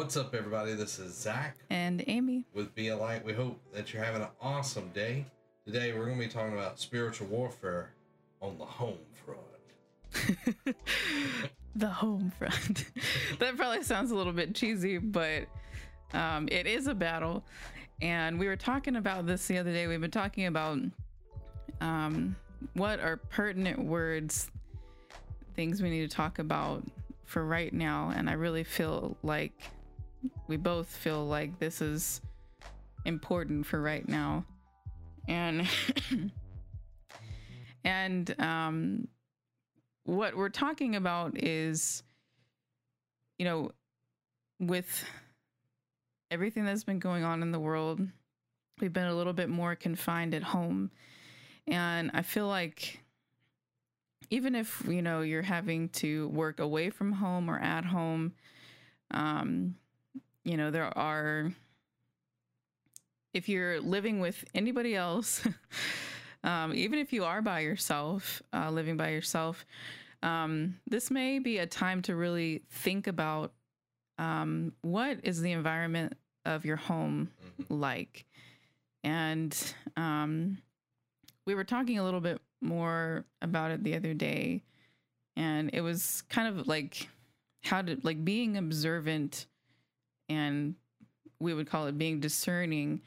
What's up, everybody? This is Zach And Amy. with Be a Light. We hope that you're having an awesome day. Today, we're going to be talking about spiritual warfare on the home front. the home front. that probably sounds a little bit cheesy, but um, it is a battle. And we were talking about this the other day. We've been talking about um, what are pertinent words, things we need to talk about for right now. And I really feel like we both feel like this is important for right now. And and um what we're talking about is you know with everything that's been going on in the world we've been a little bit more confined at home and i feel like even if you know you're having to work away from home or at home um you know there are if you're living with anybody else um, even if you are by yourself uh, living by yourself um, this may be a time to really think about um, what is the environment of your home like? And um, we were talking a little bit more about it the other day and it was kind of like how to like being observant and we would call it being discerning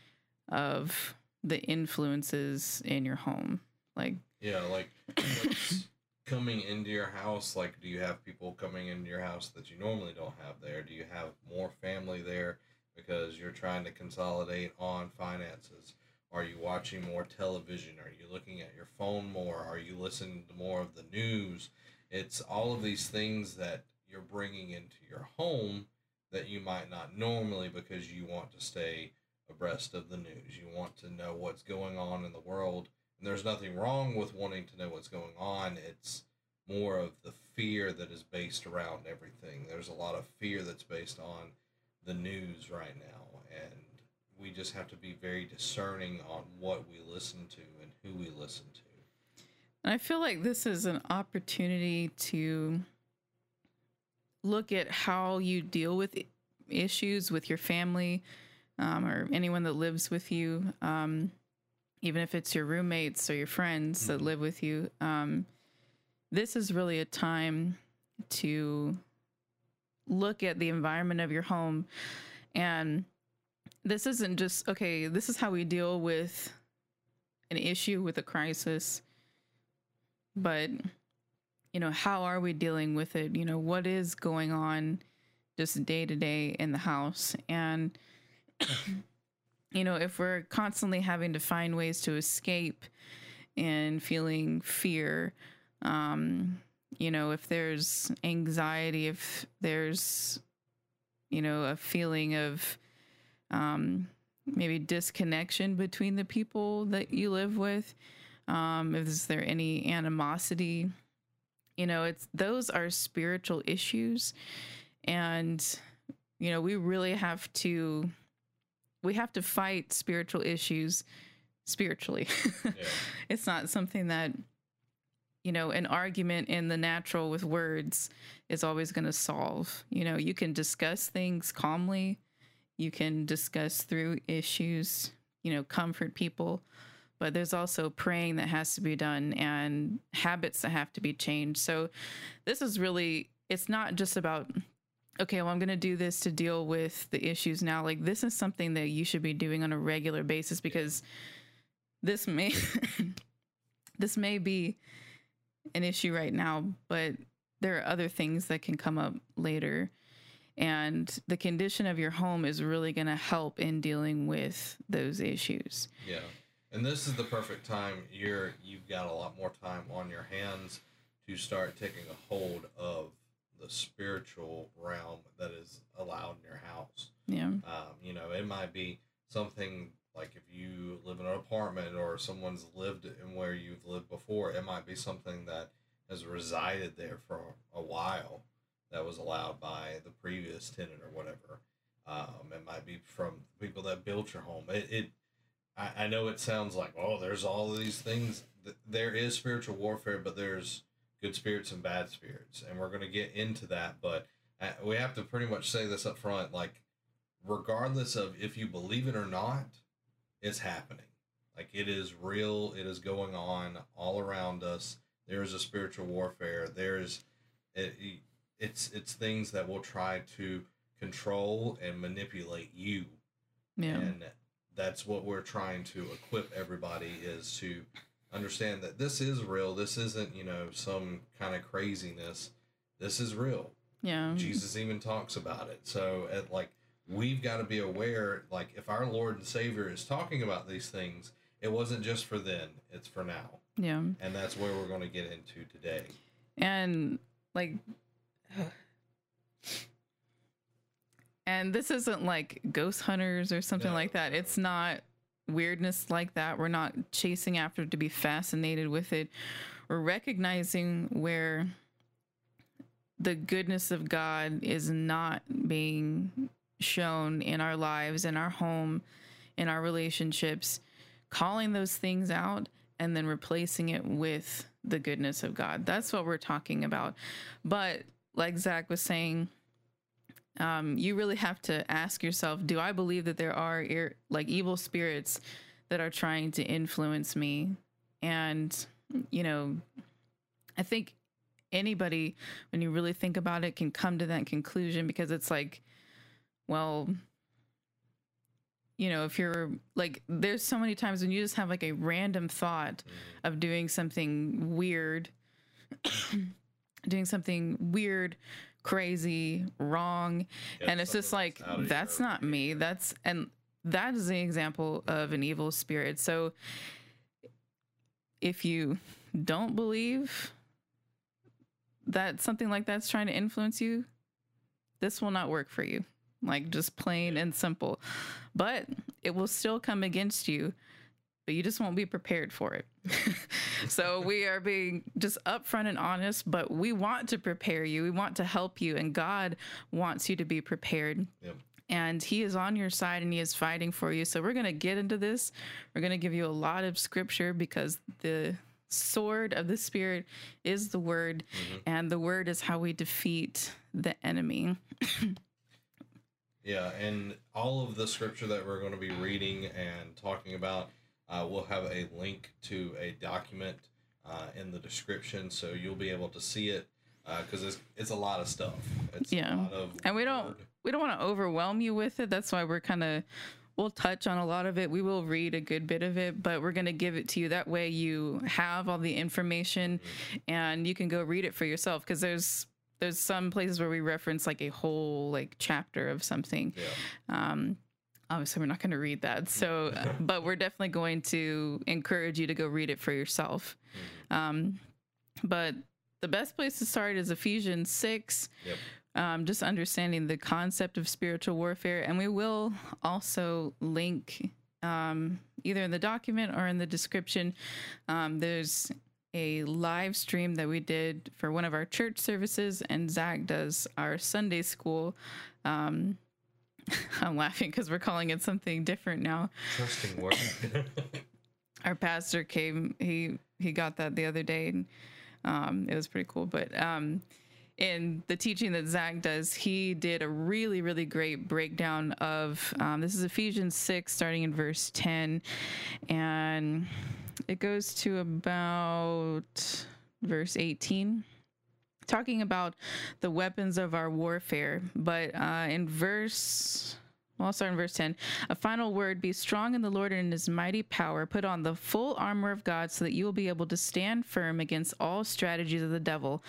of the influences in your home like Yeah, like coming into your house. Like, do you have people coming into your house that you normally don't have there? Do you have more family there because you're trying to consolidate on finances? Are you watching more television? Are you looking at your phone more? Are you listening to more of the news? It's all of these things that you're bringing into your home that you might not normally because you want to stay abreast of the news. You want to know what's going on in the world. And there's nothing wrong with wanting to know what's going on. It's more of the fear that is based around everything. There's a lot of fear that's based on the news right now. And we just have to be very discerning on what we listen to and who we listen to. And I feel like this is an opportunity to look at how you deal with issues with your family um, or anyone that lives with you, um, even if it's your roommates or your friends that live with you. Um, this is really a time to look at the environment of your home. And this isn't just, okay, this is how we deal with an issue, with a crisis but you know how are we dealing with it you know what is going on just day to day in the house. And you know if we're constantly having to find ways to escape and feeling fear um you know if there's anxiety if there's you know a feeling of um maybe disconnection between the people that you live with um if is there any animosity you know it's those are spiritual issues and you know we really have to we have to fight spiritual issues spiritually. Yeah. it's not something that you know an argument in the natural with words is always going to solve. You know you can discuss things calmly. You can discuss through issues you know comfort people. But there's also praying that has to be done and habits that have to be changed. So this is really it's not just about okay well i'm going to do this to deal with the issues now like this is something that you should be doing on a regular basis because this may this may be an issue right now but there are other things that can come up later and the condition of your home is really going to help in dealing with those issues Yeah. And this is the perfect time. You're you've got a lot more time on your hands to start taking a hold of the spiritual realm that is allowed in your house. yeah Um, you know, it might be something like if you live in an apartment or someone's lived in where you've lived before, it might be something that has resided there for a while that was allowed by the previous tenant or whatever. Um, it might be from people that built your home. It, it I, I know it sounds like, oh, there's all of these things. There is spiritual warfare, but there's good spirits and bad spirits. And we're going to get into that. But uh, we have to pretty much say this up front. Like, regardless of if you believe it or not, it's happening. Like it is real. It is going on all around us. There is a spiritual warfare. There's it, it's it's things that will try to control and manipulate you. Yeah. And that's what we're trying to equip everybody is to understand that this is real. This isn't, you know, some kind of craziness. This is real. Yeah. Jesus even talks about it. So, at, like, we've got to be aware, like, if our Lord and Savior is talking about these things, it wasn't just for then, it's for now. Yeah. And that's where we're going to get into today. And like and this isn't like ghost hunters or something No, like that. It's not weirdness like that. We're not chasing after to be fascinated with it. We're recognizing where the goodness of God is not being shown in our lives, in our home, in our relationships, calling those things out and then replacing it with the goodness of God. That's what we're talking about. But like Zach was saying, um, you really have to ask yourself do i believe that there are ir- like evil spirits that are trying to influence me? And you know i think anybody when you really think about it can come to that conclusion because it's like well you know if you're like there's so many times when you just have like a random thought of doing something weird doing something weird crazy wrong. Yeah, and it's just like that's out of that's not me. That's and that is the example of an evil spirit. So if you don't believe that something like that's trying to influence you this will not work for you. Like just plain and simple. But it will still come against you but you just won't be prepared for it. so we are being just upfront and honest, but we want to prepare you. We want to help you, and God wants you to be prepared. Yep. And he is on your side and he is fighting for you. So we're going to get into this. We're going to give you a lot of scripture because the sword of the spirit is the word, mm-hmm. and the word is how we defeat the enemy. Yeah, and all of the scripture that we're going to be reading and talking about, uh, we'll have a link to a document uh, in the description, so you'll be able to see it because it's it's a lot of stuff. It's Yeah. a lot of And we don't word. we don't want to overwhelm you with it. That's why we're kind of we'll touch on a lot of it. We will read a good bit of it, but we're going to give it to you that way you have all the information and you can go read it for yourself because there's there's some places where we reference like a whole like chapter of something. Yeah, Um obviously we're not going to read that. So but we're definitely going to encourage you to go read it for yourself. Um but the best place to start is Ephesians 6 yep, um, just understanding the concept of spiritual warfare. And we will also link um, either in the document or in the description. Um, there's a live stream that we did for one of our church services, and Zach does our Sunday school. Um, I'm laughing because we're calling it something different now. trusting word. Our pastor came, he he got that the other day, and um, it was pretty cool. But um, in the teaching that Zach does, he did a really, really great breakdown of um, this is Ephesians 6, starting in verse 10. And it goes to about verse 18, talking about the weapons of our warfare. But uh, in verse. Well, I'll start in verse 10. A final word be strong in the Lord and in his mighty power. Put on the full armor of God so that you will be able to stand firm against all strategies of the devil.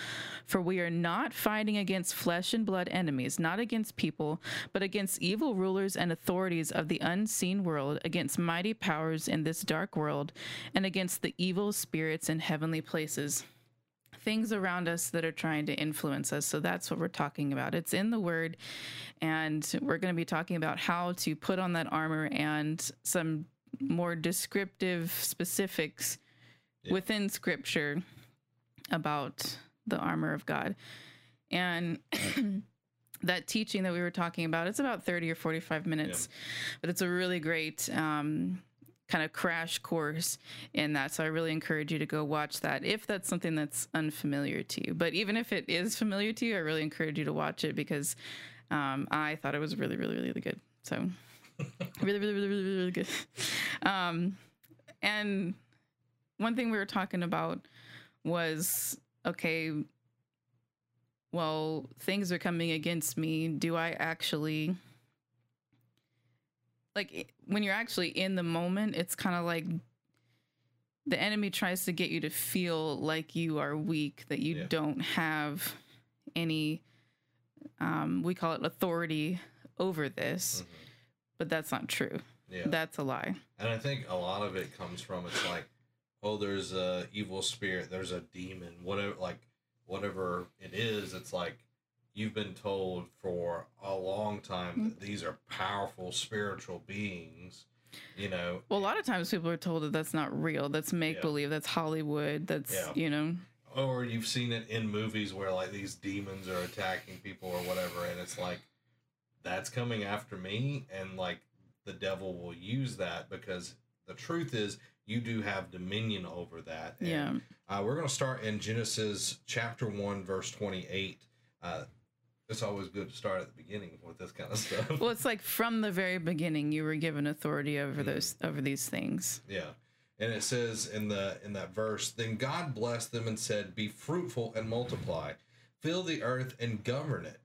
For we are not fighting against flesh and blood enemies, not against people, but against evil rulers and authorities of the unseen world, against mighty powers in this dark world, and against the evil spirits in heavenly places things around us that are trying to influence us. So that's what we're talking about. It's in the word, and we're going to be talking about how to put on that armor and some more descriptive specifics within scripture about the armor of God. And that teaching that we were talking about, it's about 30 or 45 minutes, but it's a really great um, kind of crash course in that. So I really encourage you to go watch that if that's something that's unfamiliar to you. But even if it is familiar to you, I really encourage you to watch it because um, I thought it was really, really, really good. So really, really, really, really, really good. Um, and one thing we were talking about was okay, well, things are coming against me. Do I actually like when you're actually in the moment, it's kind of like the enemy tries to get you to feel like you are weak, that you Yeah. don't have any um we call it authority over this, Mhm. but that's not true. Yeah. That's a lie. And I think a lot of it comes from it's like, oh, there's a evil spirit, there's a demon, whatever, like whatever it is. It's like you've been told for a long time that these are powerful spiritual beings. You know, Well, a lot of times people are told that that's not real. That's make believe. That's Hollywood. That's Yeah. you know. or you've seen it in movies where like these demons are attacking people or whatever, and it's like that's coming after me, and like the devil will use that because the truth is you do have dominion over that. And, Yeah. Uh, we're going to start in Genesis chapter 1, verse 28. Uh, it's always good to start at the beginning with this kind of stuff. Well, it's like from the very beginning you were given authority over Mm. those over these things. yeah. And it says in the in that verse, then God blessed them and said, "Be fruitful and multiply, fill the earth and govern it."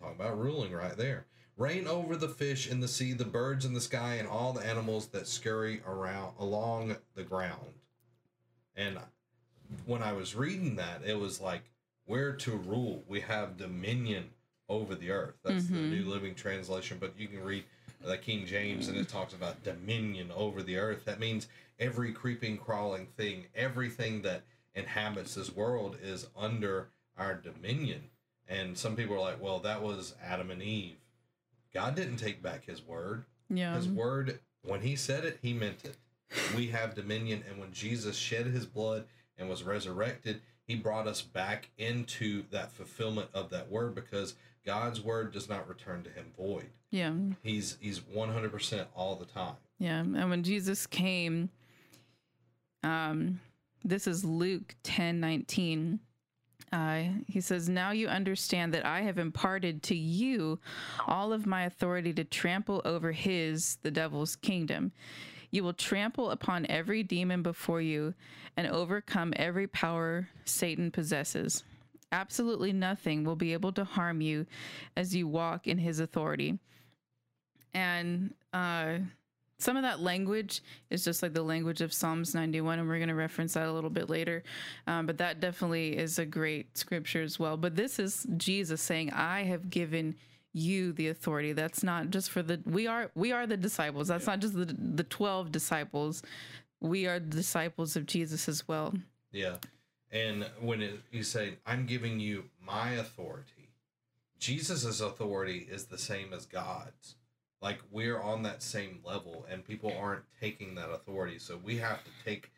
Talk about ruling right there. Reign over the fish in the sea, the birds in the sky, and all the animals that scurry around along the ground. And when I was reading that, it was like we're to rule. We have dominion over the earth. That's the Mhm. New Living Translation. But you can read the King James, and it talks about dominion over the earth. That means every creeping, crawling thing, everything that inhabits this world is under our dominion. And some people are like, well, that was Adam and Eve. God didn't take back his word. Yeah. His word, when he said it, he meant it. We have dominion. And when Jesus shed his blood and was resurrected, he brought us back into that fulfillment of that word because God's word does not return to him void. Yeah. He's he's 100% all the time. Yeah. And when Jesus came, um, this is Luke ten nineteen. Uh, he says, Now you understand that I have imparted to you all of my authority to trample over his, the devil's kingdom. You will trample upon every demon before you and overcome every power Satan possesses. Absolutely nothing will be able to harm you as you walk in his authority. And uh, some of that language is just like the language of Psalms 91, and we're going to reference that a little bit later. Um, but that definitely is a great scripture as well. But this is Jesus saying, I have given you the authority that's not just for the we are we are the disciples that's not just the the 12 disciples we are the disciples of jesus as well Yeah. And when it, he's saying, I'm giving you my authority, jesus's authority is the same as God's. Like we're on that same level, and people aren't taking that authority. So we have to take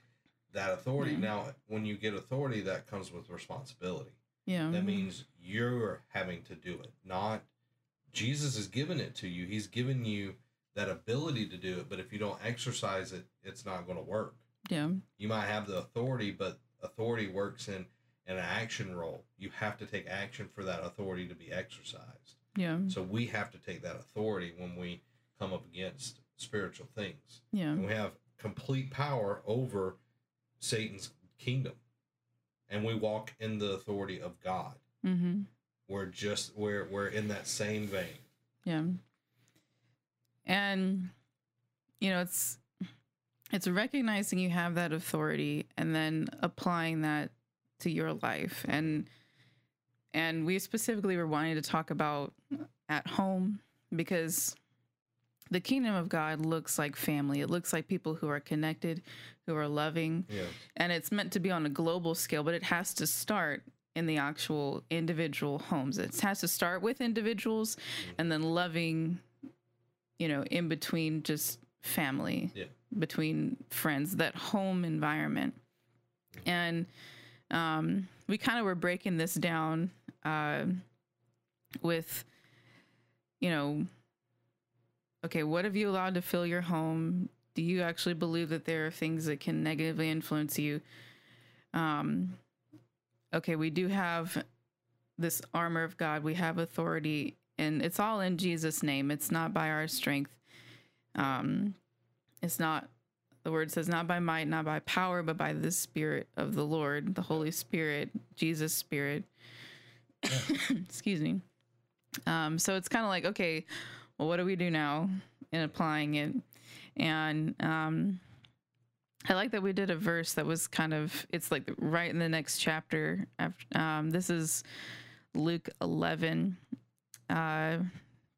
that authority. Now, when you get authority, that comes with responsibility. yeah That means you're having to do it, not Jesus has given it to you. He's given you that ability to do it, but if you don't exercise it, it's not going to work yeah you might have the authority, but authority works in, in an action role. You have to take action for that authority to be exercised. yeah So we have to take that authority when we come up against spiritual things. yeah And we have complete power over Satan's kingdom. And we walk in the authority of God. mm-hmm We're just we're we're in that same vein. Yeah. And you know, it's it's recognizing you have that authority and then applying that to your life. And and we specifically were wanting to talk about at home because the kingdom of God looks like family. It looks like people who are connected, who are loving, Yeah. and it's meant to be on a global scale, but it has to start in the actual individual homes. It has to start with individuals and then loving, you know, in between just family, Yeah. between friends, that home environment. And um, we kind of were breaking this down uh, with, you know, okay, what have you allowed to fill your home? do you actually believe that there are things that can negatively influence you? Um, okay, we do have this armor of God. We have authority, and it's all in Jesus' name. It's not by our strength. Um, it's not. The word says, not by might, not by power, but by the Spirit of the Lord, the Holy Spirit, Jesus' Spirit. Excuse me. Um, so it's kind of like, okay, well, what do we do now in applying it? And um, I like that we did a verse that was kind of, it's like right in the next chapter. After, um, this is Luke 11, uh,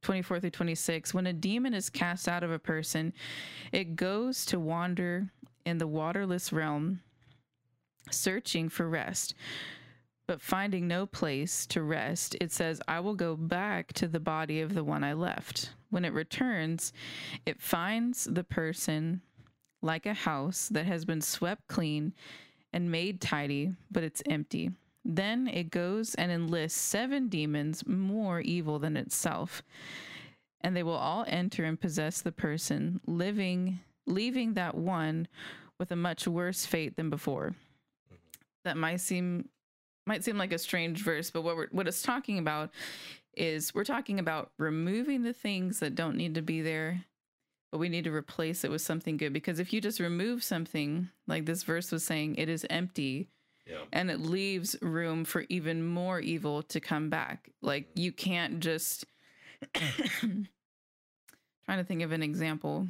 24 through 26. When a demon is cast out of a person, it goes to wander in the waterless realm, searching for rest. But finding no place to rest, it says, I will go back to the body of the one I left. When it returns, it finds the person like a house that has been swept clean and made tidy, but it's empty. Then it goes and enlists seven demons more evil than itself, and they will all enter and possess the person, living leaving that one with a much worse fate than before. That might seem might seem like a strange verse, but what we're, what it's talking about is we're talking about removing the things that don't need to be there, but we need to replace it with something good. Because if you just remove something, like this verse was saying, it is empty. Yeah. And it leaves room for even more evil to come back. Like you can't just trying to think of an example.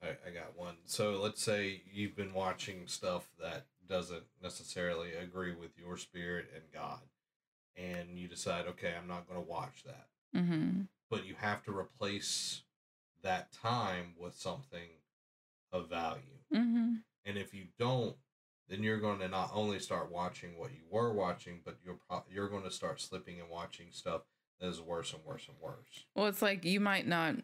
I, I got one. So let's say you've been watching stuff that doesn't necessarily agree with your spirit and God, and you decide, okay, I'm not going to watch that. Mm-hmm. But you have to replace that time with something of value. Mm-hmm. And if you don't, then you're going to not only start watching what you were watching, but you're pro- you're going to start slipping and watching stuff that is worse and worse and worse. Well, it's like you might not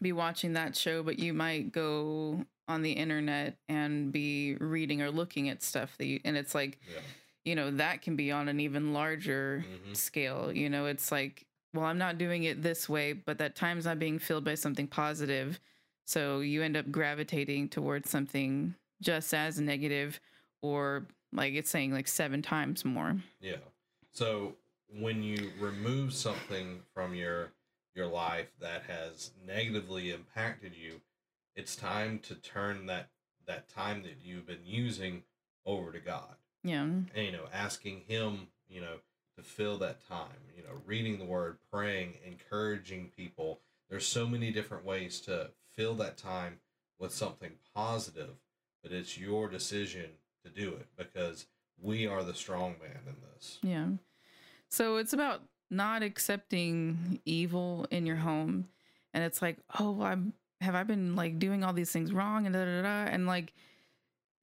be watching that show, but you might go on the internet and be reading or looking at stuff that you, and it's like, Yeah. you know, that can be on an even larger Mhm. scale. You know, it's like, well, I'm not doing it this way, but that time's not being filled by something positive. So you end up gravitating towards something just as negative, or like it's saying like seven times more. Yeah. So when you remove something from your your life that has negatively impacted you, it's time to turn that that time that you've been using over to God. Yeah. And you know, asking him, you know, to fill that time, you know, reading the word, praying, encouraging people. There's so many different ways to fill that time with something positive, but it's your decision to do it because we are the strong man in this. Yeah. So it's about not accepting evil in your home. And it's like, oh, I'm have I been like doing all these things wrong and da da da and like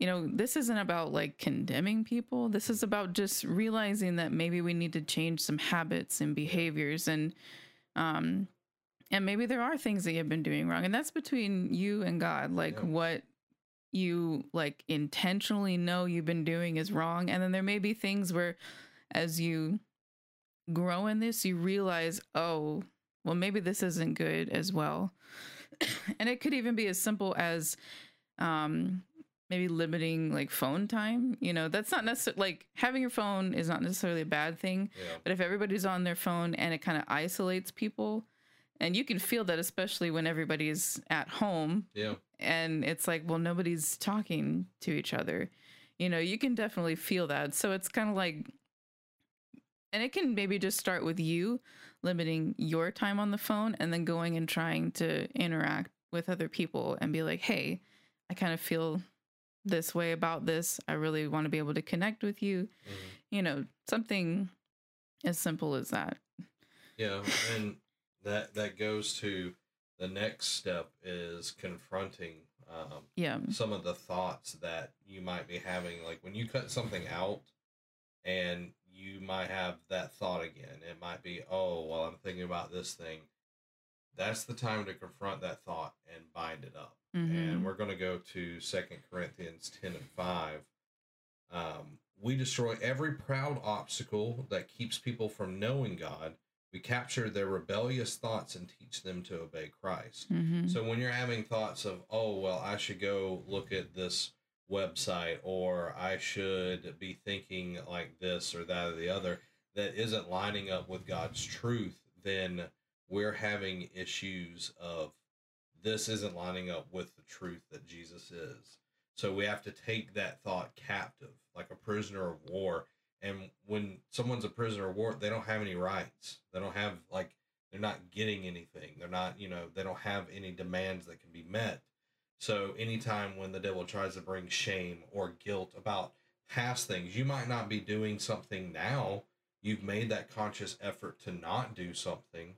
you know, this isn't about like condemning people. This is about just realizing that maybe we need to change some habits and behaviors and um and maybe there are things that you've been doing wrong and that's between you and God like Yeah. what you like intentionally know you've been doing is wrong and then there may be things where as you grow in this you realize oh well maybe this isn't good as well and it could even be as simple as um maybe limiting like phone time you know that's not necessarily like having your phone is not necessarily a bad thing Yeah. but if everybody's on their phone and it kind of isolates people and you can feel that especially when everybody's at home Yeah. and it's like well nobody's talking to each other you know you can definitely feel that so it's kind of like and it can maybe just start with you limiting your time on the phone and then going and trying to interact with other people and be like hey i kind of feel this way about this i really want to be able to connect with you Mhm. you know something as simple as that Yeah. And that that goes to the next step is confronting um, yeah some of the thoughts that you might be having. Like when you cut something out and you might have that thought again. It might be, oh, well, I'm thinking about this thing. That's the time to confront that thought and bind it up. Mhm. And we're going to go to Second Corinthians 10 and 5. Um, we destroy every proud obstacle that keeps people from knowing God. we capture their rebellious thoughts and teach them to obey Christ. hmm So when you're having thoughts of, oh, well, I should go look at this website or I should be thinking like this or that or the other that isn't lining up with God's truth, then we're having issues of this isn't lining up with the truth that Jesus is. So we have to take that thought captive, like a prisoner of war. And when someone's a prisoner of war, they don't have any rights. They don't have like they're not getting anything. They're not, you know, they don't have any demands that can be met. So anytime when the devil tries to bring shame or guilt about past things, you might not be doing something now. You've made that conscious effort to not do something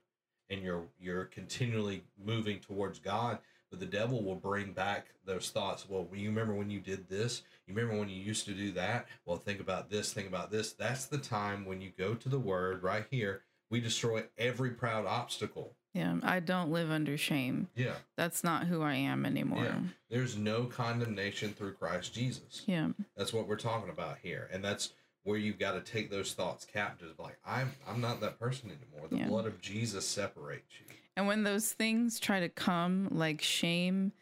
and you're you're continually moving towards God, but the devil will bring back those thoughts. Well, you remember when you did this? You remember when you used to do that? Well, think about this, think about this. That's the time when you go to the word right here. We destroy every proud obstacle. Yeah, I don't live under shame. Yeah. That's not who I am anymore. Yeah. There's no condemnation through Christ Jesus. Yeah. That's what we're talking about here. And that's where you've got to take those thoughts captive. Like, I'm I'm not that person anymore. The Yeah. blood of Jesus separates you. And when those things try to come, like shame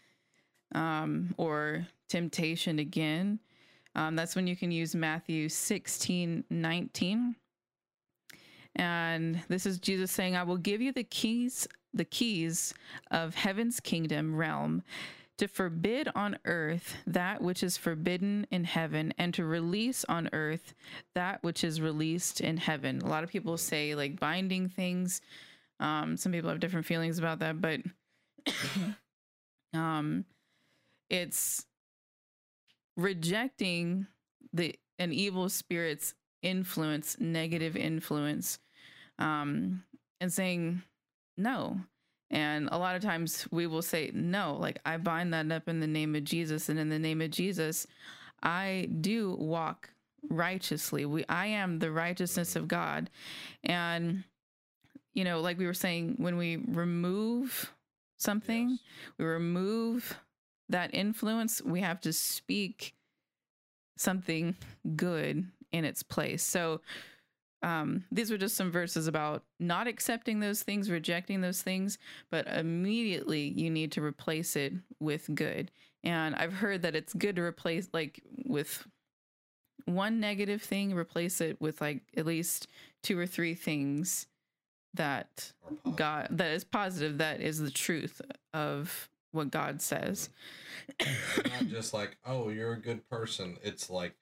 um, or temptation again, um, that's when you can use Matthew 16 19. And this is Jesus saying, I will give you the keys, the keys of heaven's kingdom realm to forbid on earth that which is forbidden in heaven and to release on earth that which is released in heaven. A lot of people say like binding things. Um, some people have different feelings about that, but um, it's rejecting the an evil spirit's influence, negative influence, um, and saying no. And a lot of times we will say no, like I bind that up in the name of Jesus, and in the name of Jesus, I do walk righteously. We I am the righteousness of God, and you know, like we were saying, when we remove something, Yes. we remove that influence, we have to speak something good in its place. So, um, these were just some verses about not accepting those things, rejecting those things, but immediately you need to replace it with good. And I've heard that it's good to replace, like, with one negative thing, replace it with like at least two or three things that God that is positive, that is the truth of what God says. It's not just like, oh, you're a good person. It's like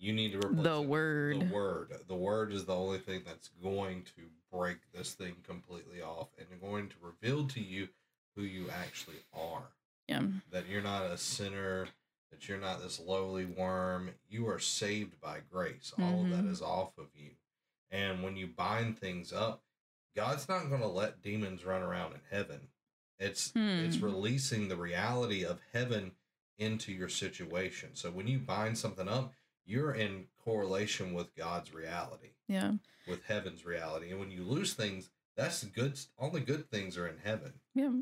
you need to replace The it word. The word. The word is the only thing that's going to break this thing completely off and going to reveal to you who you actually are. Yeah. That you're not a sinner. That you're not this lowly worm. You are saved by grace. All of that Mhm. off of you. And when you bind things up, God's not going to let demons run around in heaven. It's it's Hmm. releasing the reality of heaven into your situation. So when you bind something up, you're in correlation with God's reality, Yeah. with heaven's reality. And when you lose things, that's the good only good things are in heaven. Yeah.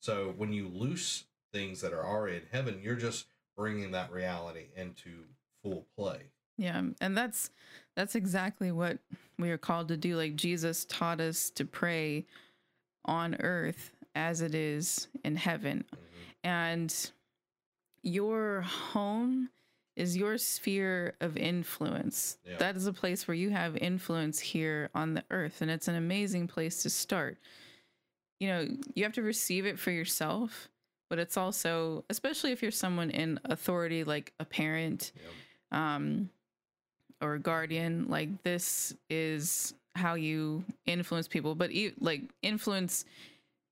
So when you lose things that are already in heaven, you're just bringing that reality into full play. Yeah. And that's that's exactly what we are called to do. Like Jesus taught us to pray on earth as it is in heaven. Mhm. And your home is your sphere of influence. Yeah. That is a place where you have influence here on the earth. And it's an amazing place to start. You know, you have to receive it for yourself, but it's also, especially if you're someone in authority, like a parent Yep. um, or a guardian, like this is how you influence people, but e- like influence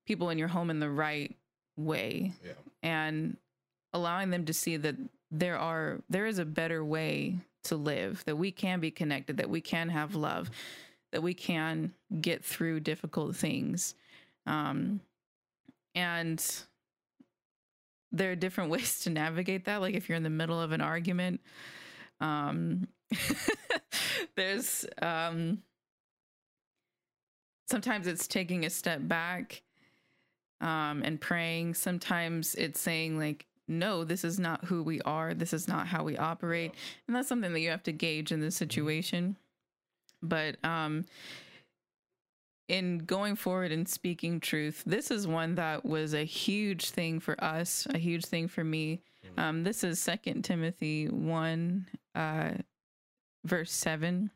people in your home in the right way Yeah. and allowing them to see that there are there is a better way to live that we can be connected that we can have love that we can get through difficult things. Um and there are different ways to navigate that. Like if you're in the middle of an argument um there's um sometimes it's taking a step back um and praying. Sometimes it's saying like no this is not who we are this is not how we operate and that's something that you have to gauge in this situation but um in going forward and speaking truth, this is one that was a huge thing for us, a huge thing for me. Mhm. Um, this is Second Timothy one, uh, verse seven.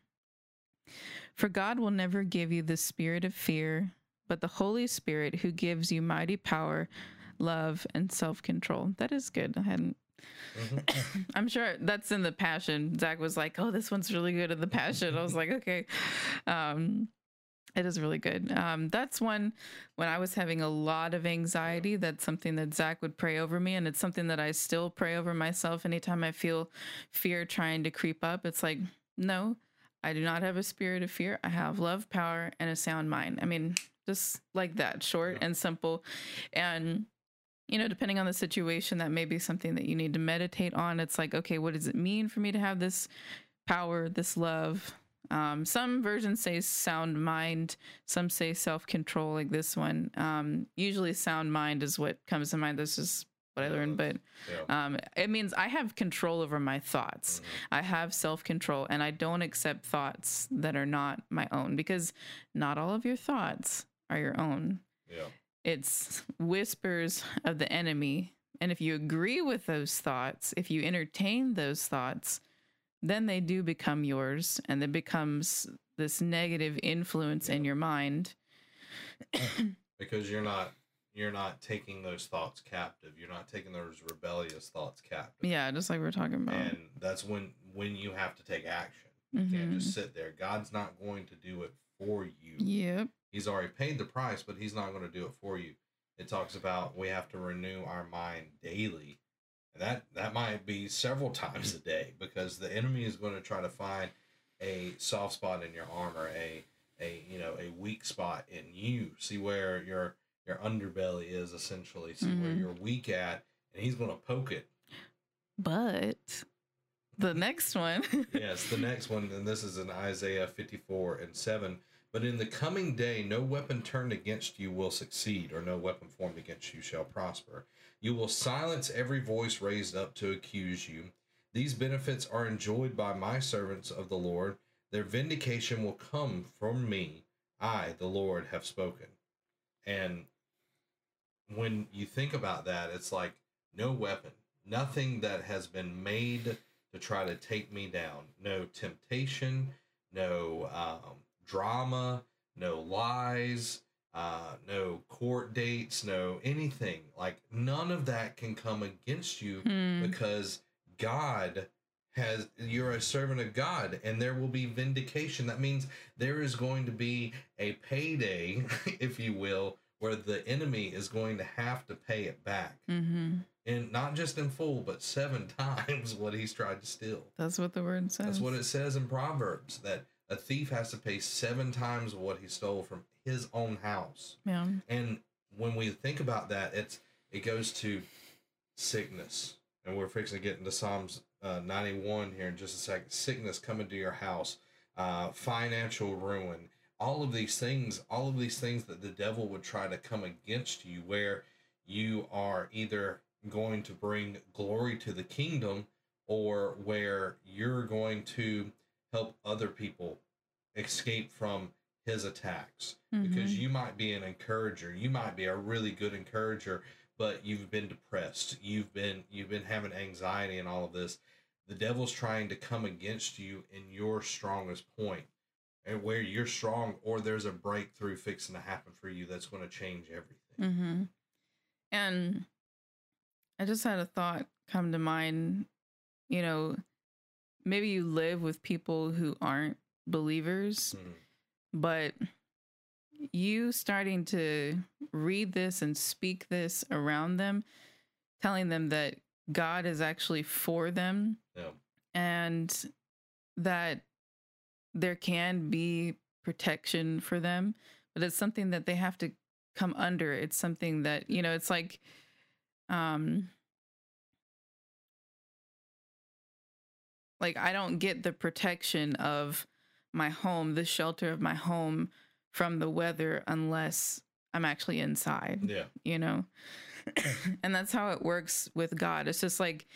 For God will never give you the spirit of fear, but the Holy Spirit who gives you mighty power, love, and self control. That is good. I hadn't. Mhm. I'm sure that's in the passion. Zach was like, "Oh, this one's really good in the passion." I was like, "Okay." Um, it is really good. Um, that's one when I was having a lot of anxiety. That's something that Zach would pray over me, and it's something that I still pray over myself. Anytime I feel fear trying to creep up, it's like, no, I do not have a spirit of fear. I have love, power, and a sound mind. I mean, just like that, short and simple. And, you know, depending on the situation, that may be something that you need to meditate on. It's like, okay, what does it mean for me to have this power, this love? Um, some versions say sound mind, some say self control, like this one. Um, usually, sound mind is what comes to mind. This is what I learned, but um, it means I have control over my thoughts. Mhm. I have self control and I don't accept thoughts that are not my own because not all of your thoughts are your own. Yeah. It's whispers of the enemy. And if you agree with those thoughts, if you entertain those thoughts, then they do become yours and it becomes this negative influence in your mind. Because you're not you're not taking those thoughts captive. You're not taking those rebellious thoughts captive. Yeah, just like we are talking about. And that's when when you have to take action. You can't Mhm. just sit there. God's not going to do it for you. Yep. He's already paid the price, but he's not going to do it for you. It talks about we have to renew our mind daily. And that that might be several times a day because the enemy is going to try to find a soft spot in your armor, a a you know, a weak spot in you. See where your your underbelly is essentially. See where Mhm. you're weak at, and he's going to poke it. But the next one. yes, the next one, and this is in Isaiah 54 and 7. But in the coming day, no weapon turned against you will succeed, or no weapon formed against you shall prosper. You will silence every voice raised up to accuse you. These benefits are enjoyed by my servants of the Lord. Their vindication will come from me. I, the Lord, have spoken. And when you think about that, it's like no weapon, nothing that has been made to try to take me down. No temptation, no um, drama, no lies, uh, no court dates, no anything. Like none of that can come against you Hmm. because God has you're a servant of God and there will be vindication. That means there is going to be a payday, if you will, where the enemy is going to have to pay it back. hmm And not just in full, but seven times what he's tried to steal. That's what the word says. That's what it says in Proverbs that a thief has to pay seven times what he stole from his own house. Yeah. And when we think about that, it's it goes to sickness, and we're fixing to get into Psalms uh, ninety one here in just a second. Sickness coming to your house, uh, financial ruin, all of these things, all of these things that the devil would try to come against you, where you are either going to bring glory to the kingdom, or where you're going to help other people escape from his attacks because Mhm. you might be an encourager you might be a really good encourager but you've been depressed you've been you've been having anxiety and all of this the devil's trying to come against you in your strongest point and where you're strong or there's a breakthrough fixing to happen for you that's going to change everything Mm-hmm. And I just had a thought come to mind. You know, maybe you live with people who aren't believers, Mhm. but you starting to read this and speak this around them, telling them that God is actually for them yeah and that there can be protection for them, but it's something that they have to come under. It's something that, you know, it's like um like I don't get the protection of my home, the shelter of my home from the weather unless I'm actually inside yeah you know and that's how it works with god it's just like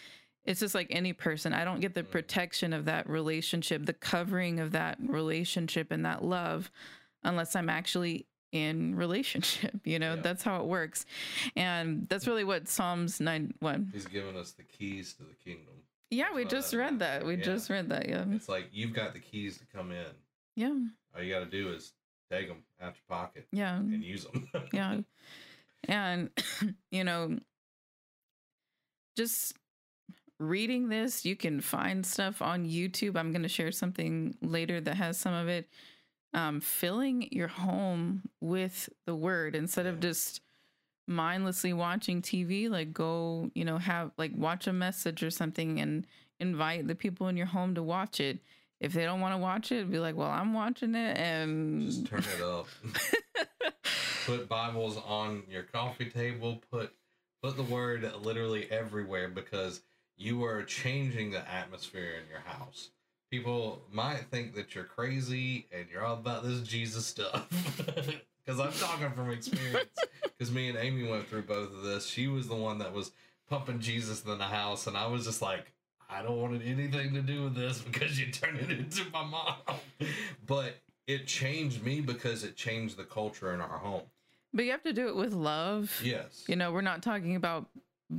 it's just like any person i don't get the Mhm. protection of that relationship the covering of that relationship and that love unless I'm actually in relationship. You know, Yeah. that's how it works. And that's really what Psalms 9 1. He's given us the keys to the kingdom. Yeah, we just read that. We Yeah. just read that. Yeah. It's like you've got the keys to come in. Yeah. All you got to do is take them out your pocket Yeah. and use them. yeah and you know just reading this you can find stuff on youtube i'm going to share something later that has some of it um, filling your home with the word instead of just mindlessly watching tv like go you know have like watch a message or something and invite the people in your home to watch it if they don't want to watch it be like well i'm watching it and Just turn it up. put Bibles on your coffee table. Put put the word literally everywhere because you are changing the atmosphere in your house. People might think that you're crazy and you're all about this Jesus stuff. Because I'm talking from experience. Because me and Amy went through both of this. She was the one that was pumping Jesus in the house, and I was just like, I don't want anything to do with this because you turned it into my mom. But it changed me because it changed the culture in our home. But you have to do it with love. Yes. You know, we're not talking about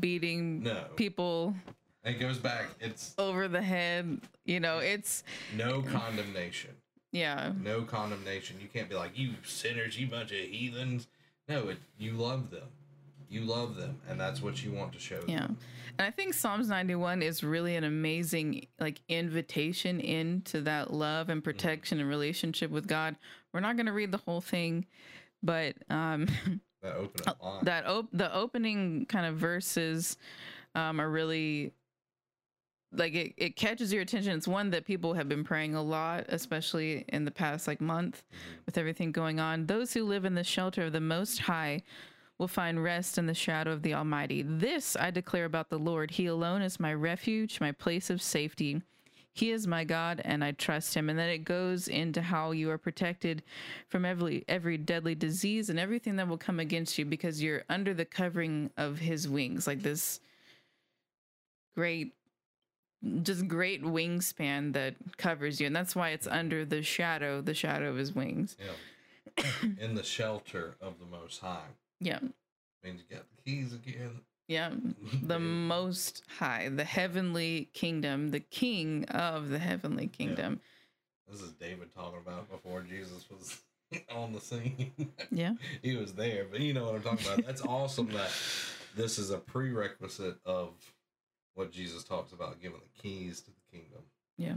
beating No. people It goes back. It's over the head. You know, it's no condemnation. Yeah. No condemnation. You can't be like, you sinners, you bunch of heathens. No, it, you love them. You love them, and that's what you want to show them. Yeah. And I think Psalms 91 is really an amazing like invitation into that love and protection and relationship with God. We're not going to read the whole thing, but um That open up line. that op- the opening kind of verses um are really like it, it catches your attention. It's one that people have been praying a lot, especially in the past like month Mhm. with everything going on. Those who live in the shelter of the Most High will find rest in the shadow of the Almighty. This I declare about the Lord. He alone is my refuge, my place of safety. He is my God, and I trust him. And then it goes into how you are protected from every every deadly disease and everything that will come against you because you're under the covering of his wings, like this great just great wingspan that covers you. And that's why it's under the shadow, the shadow of his wings. Yeah. In the shelter of the Most High. Yeah. Means you got the keys again. Yeah. The most high, the heavenly kingdom, the king of the heavenly kingdom. This is David talking about before Jesus was on the scene. Yeah. he was there, but you know what I'm talking about. That's awesome that this is a prerequisite of what Jesus talks about giving the keys to the kingdom. Yeah.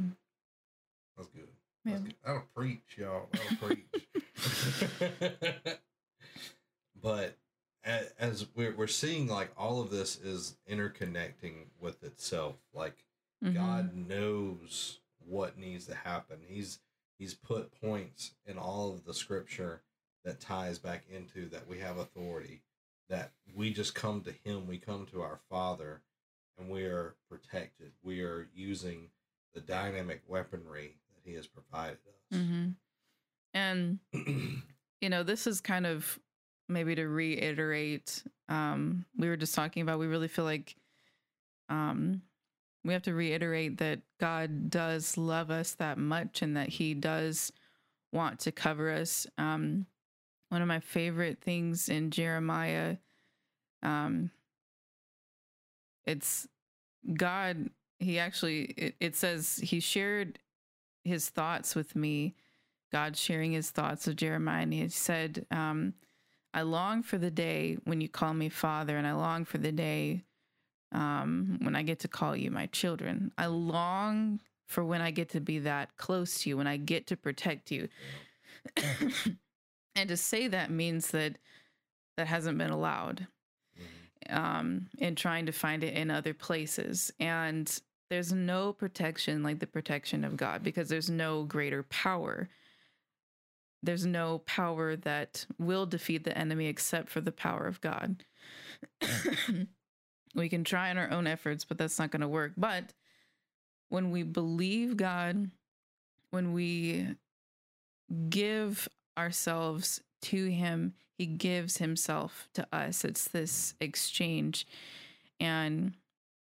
That's good. Yeah. That's good. That'll preach, y'all. That'll preach. but as we're, we're seeing, like, all of this is interconnecting with itself. Like, Mhm. God knows what needs to happen. He's He's put points in all of the scripture that ties back into that we have authority, that we just come to Him, we come to our Father, and we are protected. We are using the dynamic weaponry that He has provided us. Mhm. And you know, this is kind of maybe to reiterate um we were just talking about we really feel like um we have to reiterate that God does love us that much and that he does want to cover us. Um one of my favorite things in Jeremiah um it's God he actually it, it says he shared his thoughts with me God sharing his thoughts of Jeremiah. And he said, um, I long for the day when you call me father, and I long for the day um, when I get to call you my children. I long for when I get to be that close to you, when I get to protect you. and to say that means that that hasn't been allowed. Um, and trying to find it in other places. And there's no protection like the protection of God because there's no greater power. There's no power that will defeat the enemy except for the power of God. we can try in our own efforts, but that's not going to work. But when we believe God, when we give ourselves to Him, He gives Himself to us. It's this exchange. And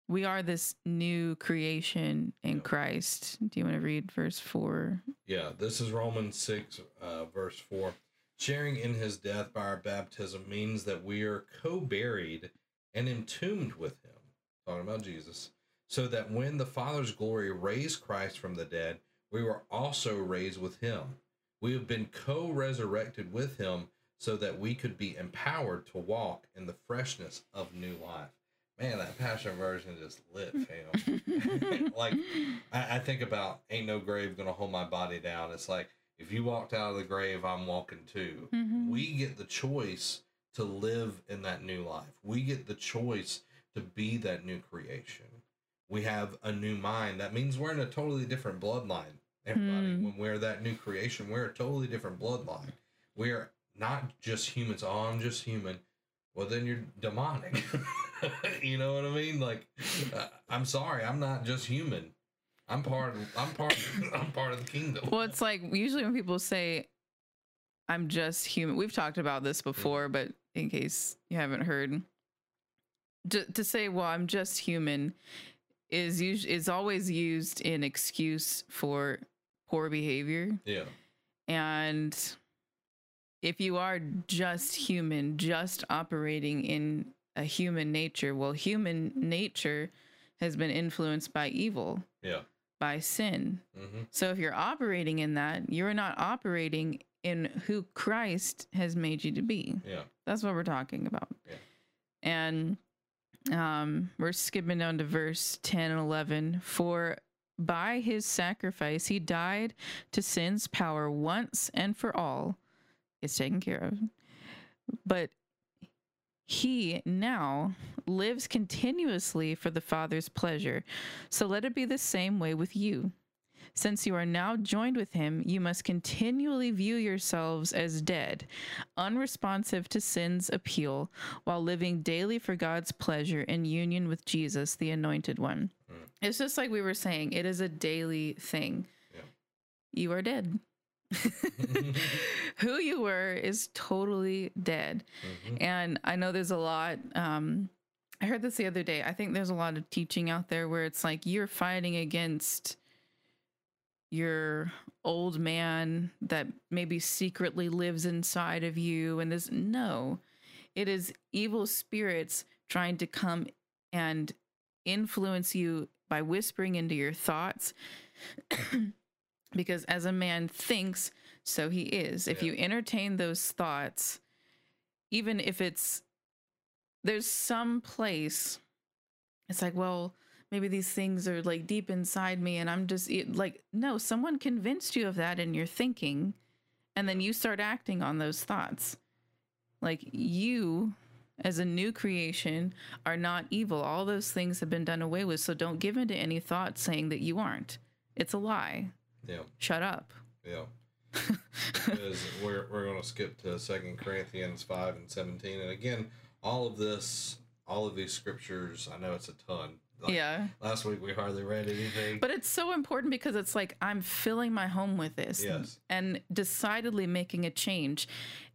we are this new creation in Yeah. Christ. Do you want to read verse four? Yeah, this is Romans 6, uh, verse 4. Sharing in his death by our baptism means that we are co buried and entombed with him. Talking about Jesus. So that when the Father's glory raised Christ from the dead, we were also raised with him. We have been co resurrected with him so that we could be empowered to walk in the freshness of new life. Man, that passion version just lit, fam. like, I, I think about ain't no grave gonna hold my body down. It's like if you walked out of the grave, I'm walking too. Mhm. We get the choice to live in that new life. We get the choice to be that new creation. We have a new mind. That means we're in a totally different bloodline. Everybody, Hmm. when we're that new creation, we're a totally different bloodline. We're not just humans. Oh, I'm just human. Well, then you're demonic. you know what I mean? Like, uh, I'm sorry, I'm not just human. I'm part. Of, I'm part. I'm part of the kingdom. Well, it's like usually when people say, I'm just human, we've talked about this before, but in case you haven't heard, to, to say, well, I'm just human is usually is always used in excuse for poor behavior. Yeah. And if you are just human, just operating in a human nature, well, human nature has been influenced by evil, Yeah. by sin. Mm-hmm. So if you're operating in that, you're not operating in who Christ has made you to be. Yeah. That's what we're talking about. Yeah. And um, we're skipping down to verse 10 and 11. For by his sacrifice, he died to sin's power once and for all. It's taken care of. But he now lives continuously for the Father's pleasure. So let it be the same way with you. Since you are now joined with him, you must continually view yourselves as dead, unresponsive to sin's appeal, while living daily for God's pleasure in union with Jesus, the anointed one. Mm. It's just like we were saying, it is a daily thing. Yeah. You are dead. Who you were is totally dead. Mhm. And I know there's a lot. Um, I heard this the other day. I think there's a lot of teaching out there where it's like you're fighting against your old man that maybe secretly lives inside of you. And this, no, it is evil spirits trying to come and influence you by whispering into your thoughts. because as a man thinks, so he is. If Yeah. you entertain those thoughts, even if it's there's some place it's like well maybe these things are like deep inside me and i'm just like no someone convinced you of that in your thinking and then you start acting on those thoughts. Like you as a new creation are not evil. All those things have been done away with so don't give into any thought saying that you aren't. It's a lie Yeah. shut up Yeah. Because we're we're going to skip to Second Corinthians five and seventeen, and again, all of this, all of these scriptures. I know it's a ton. Like, yeah Last week we hardly read anything. But it's so important because it's like I'm filling my home with this Yes. and decidedly making a change.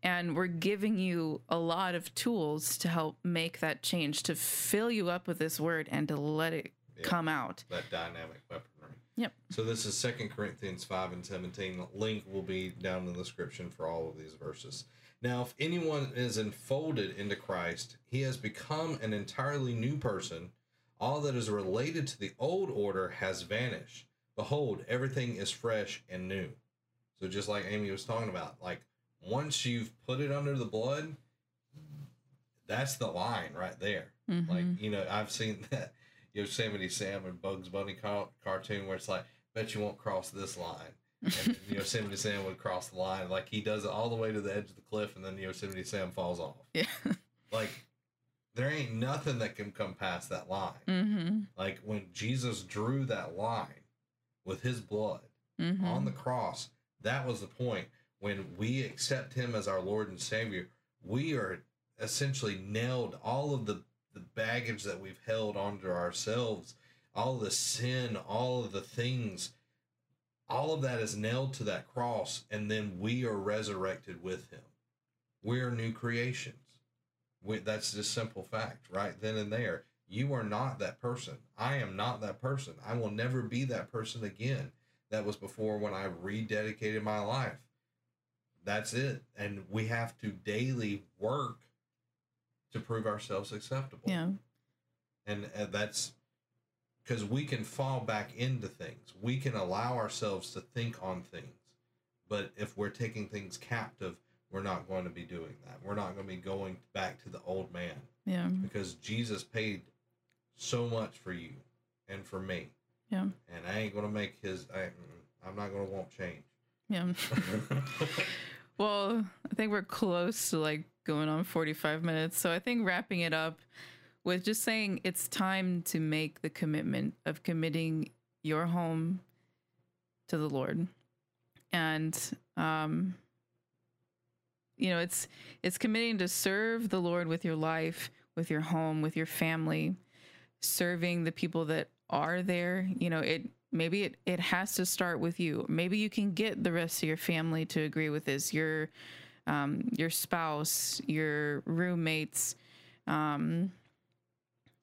And we're giving you a lot of tools to help make that change, to fill you up with this word and to let it Yeah. come out. that dynamic weaponry. Yep. So this is Second Corinthians five and seventeen. Link will be down in the description for all of these verses. Now, if anyone is enfolded into Christ, he has become an entirely new person. All that is related to the old order has vanished. Behold, everything is fresh and new. So just like Amy was talking about, like once you've put it under the blood, that's the line right there. Mhm. Like, you know, I've seen that Yosemite Sam and Bugs Bunny car- cartoon where it's like, bet you won't cross this line. And Yosemite Sam would cross the line. Like, he does it all the way to the edge of the cliff, and then Yosemite Sam falls off. yeah. Like, there ain't nothing that can come past that line. mm-hmm. Like, when Jesus drew that line with his blood Mm-hmm. on the cross, that was the point. When we accept him as our Lord and Savior, we are essentially nailed all of the, the baggage that we've held onto ourselves, all the sin, all of the things, all of that is nailed to that cross, and then we are resurrected with him. We're new creations. We, that's just simple fact, right then and there. You are not that person. I am not that person. I will never be that person again that was before when I rededicated my life. That's it. And we have to daily work to prove ourselves acceptable. Yeah. And uh, that's because we can fall back into things. We can allow ourselves to think on things. But if we're taking things captive, we're not going to be doing that. We're not going to be going back to the old man Yeah. because Jesus paid so much for you and for me. Yeah. And I ain't going to make his, I, I'm not going to want change. Yeah. well, I think we're close to like going on 45 minutes. So I think wrapping it up with just saying it's time to make the commitment of committing your home to the Lord. And um you know, it's it's committing to serve the Lord with your life, with your home, with your family, serving the people that are there. You know, it maybe it, it has to start with you. Maybe you can get the rest of your family to agree with this. Your um, your spouse, your roommates, um,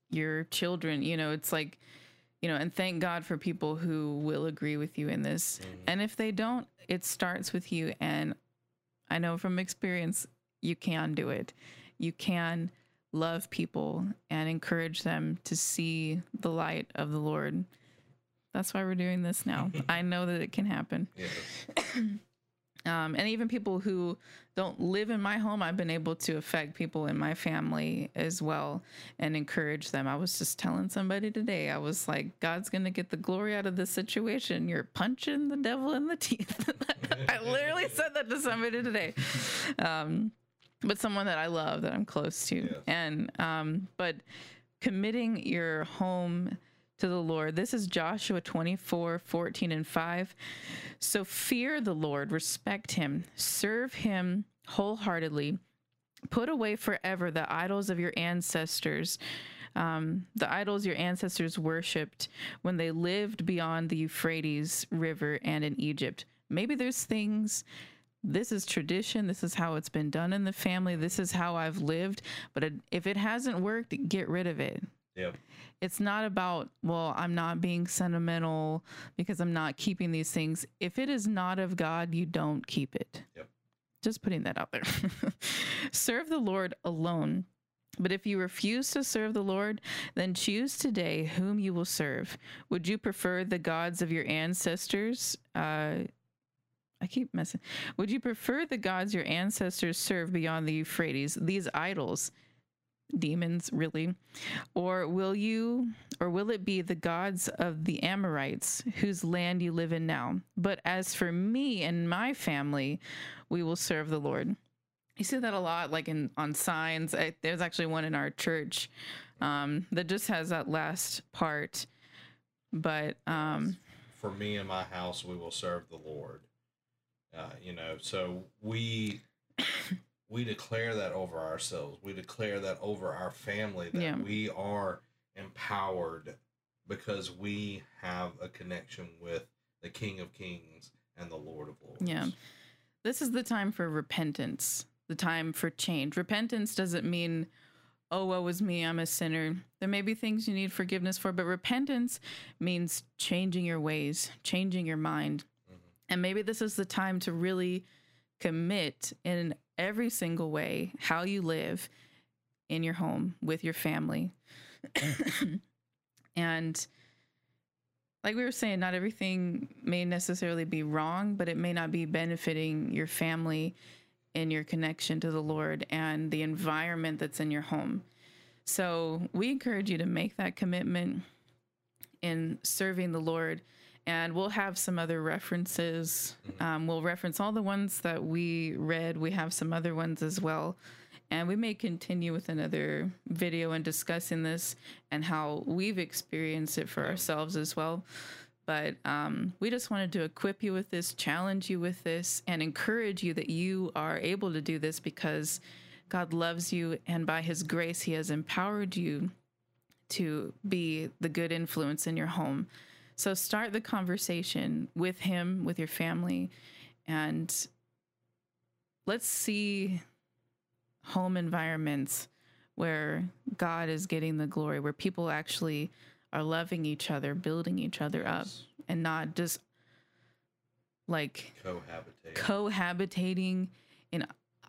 your children. You know, it's like, you know, and thank God for people who will agree with you in this. And if they don't, it starts with you. And I know from experience, you can do it. You can love people and encourage them to see the light of the Lord. That's why we're doing this now. I know that it can happen. yes. Um, and even people who don't live in my home, I've been able to affect people in my family as well and encourage them. I was just telling somebody today, I was like, God's going to get the glory out of this situation. You're punching the devil in the teeth. I literally said that to somebody today. Um, but someone that I love, that I'm close to. And, um, but committing your home to the Lord. This is Joshua 24, 14, and 5. So fear the Lord, respect him, serve him wholeheartedly, put away forever the idols of your ancestors. Um, the idols your ancestors worshipped when they lived beyond the Euphrates River and in Egypt. Maybe there's things, this is tradition, this is how it's been done in the family, this is how I've lived, but if it hasn't worked, get rid of it Yep. it's not about well i'm not being sentimental because i'm not keeping these things if it is not of god you don't keep it Yep. just putting that out there serve the lord alone but if you refuse to serve the Lord, then choose today whom you will serve. Would you prefer the gods of your ancestors? Uh, I keep messing. Would you prefer the gods your ancestors served beyond the Euphrates, these idols, demons, really? Or will you, or will it be the gods of the Amorites, whose land you live in now? But as for me and my family, we will serve the Lord. You see that a lot, like in on signs. I, there's actually one in our church um, that just has that last part. But um, For me and my house, we will serve the Lord. Uh, you know, so we we declare that over ourselves. We declare that over our family that Yeah. we are empowered because we have a connection with the King of Kings and the Lord of Lords. Yeah. this is the time for repentance, the time for change. Repentance doesn't mean, oh, woe is me, I'm a sinner. There may be things you need forgiveness for, but repentance means changing your ways, changing your mind. Mm-hmm. And maybe this is the time to really commit in every single way how you live in your home with your family. and like we were saying, not everything may necessarily be wrong, but it may not be benefiting your family in your connection to the Lord and the environment that's in your home. So we encourage you to make that commitment in serving the Lord. And we'll have some other references. Um, we'll reference all the ones that we read. We have some other ones as well. And we may continue with another video and discussing this and how we've experienced it for ourselves as well. But um, we just wanted to equip you with this, challenge you with this, and encourage you that you are able to do this because God loves you. And by His grace, He has empowered you to be the good influence in your home. So start the conversation with Him, with your family, and let's see home environments where God is getting the glory, where people actually are loving each other, building each other up, and not just like Cohabitate. cohabitating in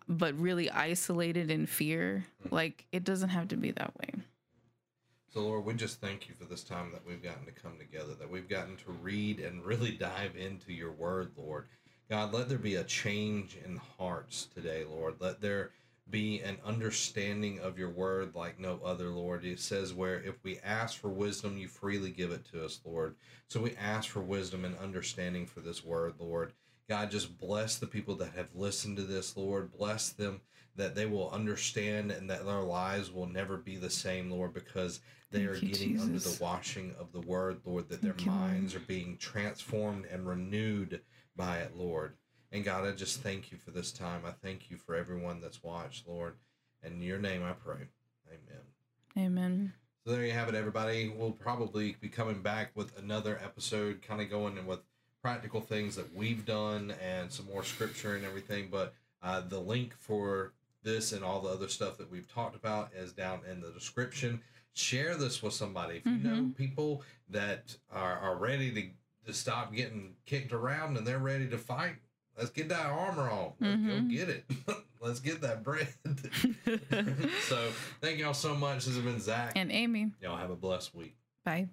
but really isolated in fear. Mm. Like it doesn't have to be that way. So, Lord, we just thank you for this time that we've gotten to come together, that we've gotten to read and really dive into your word, Lord. God, let there be a change in hearts today, Lord. Let there be an understanding of your word like no other, Lord. It says, where if we ask for wisdom, you freely give it to us, Lord. So we ask for wisdom and understanding for this word, Lord. God, just bless the people that have listened to this, Lord. Bless them that they will understand and that their lives will never be the same, Lord, because they are you, getting under the washing of the word, Lord, that their Thank Lord. minds are being transformed and renewed by it, Lord. And God, I just thank you for this time. I thank you for everyone that's watched, Lord. In your name I pray. Amen. Amen. So there you have it, everybody. We'll probably be coming back with another episode, kind of going in with practical things that we've done and some more scripture and everything. But uh, the link for this and all the other stuff that we've talked about is down in the description. Share this with somebody. If you know Mhm. people that are, are ready to, to stop getting kicked around and they're ready to fight, let's get that armor on. Let's go Mhm. get it. let's get that bread. so thank y'all so much. This has been Zach. and Amy. Y'all have a blessed week. Bye.